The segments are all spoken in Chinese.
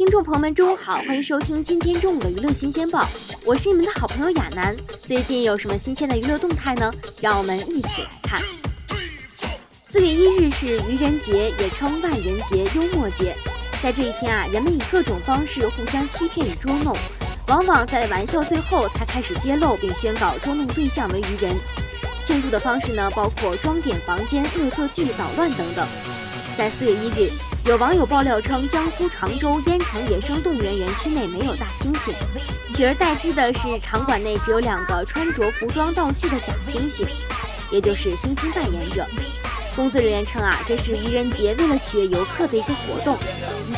听众朋友们，中午好，欢迎收听今天中午的娱乐新鲜报，我是你们的好朋友亚楠。最近有什么新鲜的娱乐动态呢？让我们一起来看。四月一日是愚人节，也称万人节、幽默节。在这一天啊，人们以各种方式互相欺骗与捉弄，往往在玩笑最后才开始揭露并宣告捉弄对象为愚人。庆祝的方式呢，包括装点房间、恶作剧、捣乱等等。在四月一日。有网友爆料称，江苏常州烟城野生动物园园区内没有大猩猩，取而代之的是场馆内只有两个穿着服装道具的假猩猩，也就是猩猩扮演者。工作人员称啊，这是愚人节为了取悦游客的一个活动。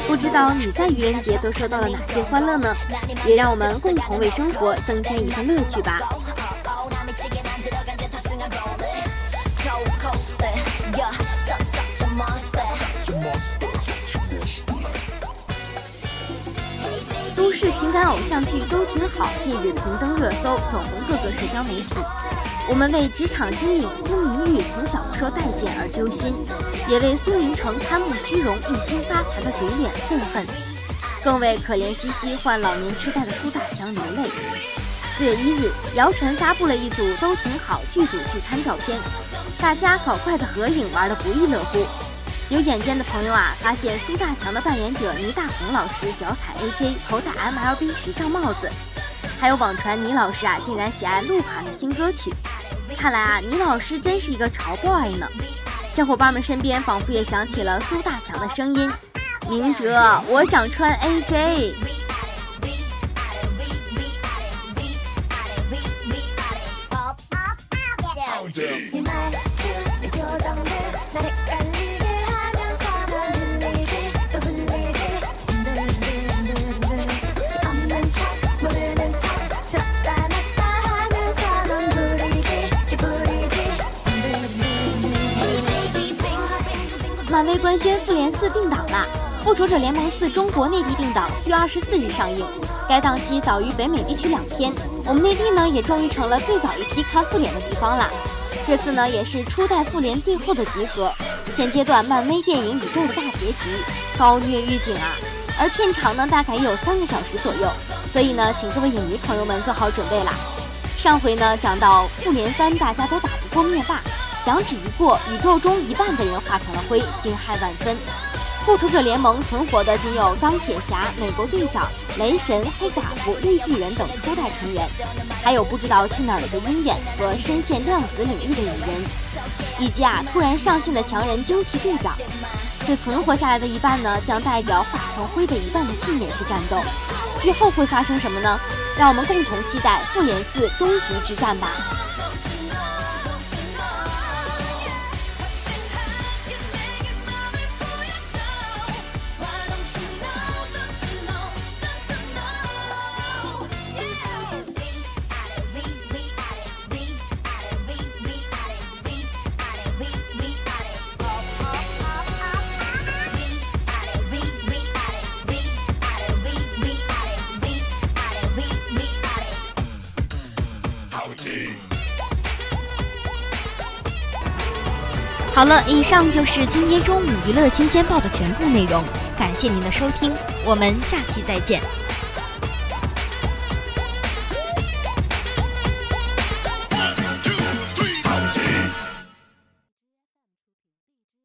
不知道你在愚人节都收到了哪些欢乐呢？也让我们共同为生活增添一份乐趣吧。感偶像剧都挺好，近日频登热搜，走红各个社交媒体。我们为职场经理苏明玉从小不受待见而揪心，也为苏明成贪慕虚荣、一心发财的嘴脸愤恨，更为可怜兮兮患老年痴呆的苏大强流泪。四月一日，姚晨发布了一组都挺好剧组聚餐照片，大家搞怪的合影玩得不亦乐乎。有眼尖的朋友啊，发现苏大强的扮演者倪大红老师脚踩 AJ，头戴 MLB 时尚帽子。还有网传倪老师啊，竟然喜爱鹿晗的新歌曲。看来啊，倪老师真是一个潮 boy 呢。小伙伴们身边仿佛也响起了苏大强的声音：“明哲，我想穿 AJ。”漫威官宣《复联四》定档啦，《复仇者联盟四》中国内地定档四月二十四日上映，该档期早于北美地区两天。我们内地呢，也终于成了最早一批看复联的地方啦。这次呢，也是初代复联最后的集合，现阶段漫威电影宇宙的大结局，高虐预警啊！而片长呢，大概也有三个小时左右，所以呢，请各位影迷朋友们做好准备啦。上回呢，讲到复联三，大家都打不过灭霸。响指一过，宇宙中一半的人化成了灰，惊骇万分。复仇者联盟存活的仅有钢铁侠、美国队长、雷神、黑寡妇、绿巨人等初代成员，还有不知道去哪儿的鹰眼和深陷量子领域的蚁人，以及啊突然上线的强人惊奇队长。这存活下来的一半呢，将带着化成灰的一半的信念去战斗。之后会发生什么呢？让我们共同期待复联四终局之战吧。好了，以上就是今天中午娱乐新鲜报的全部内容，感谢您的收听，我们下期再见。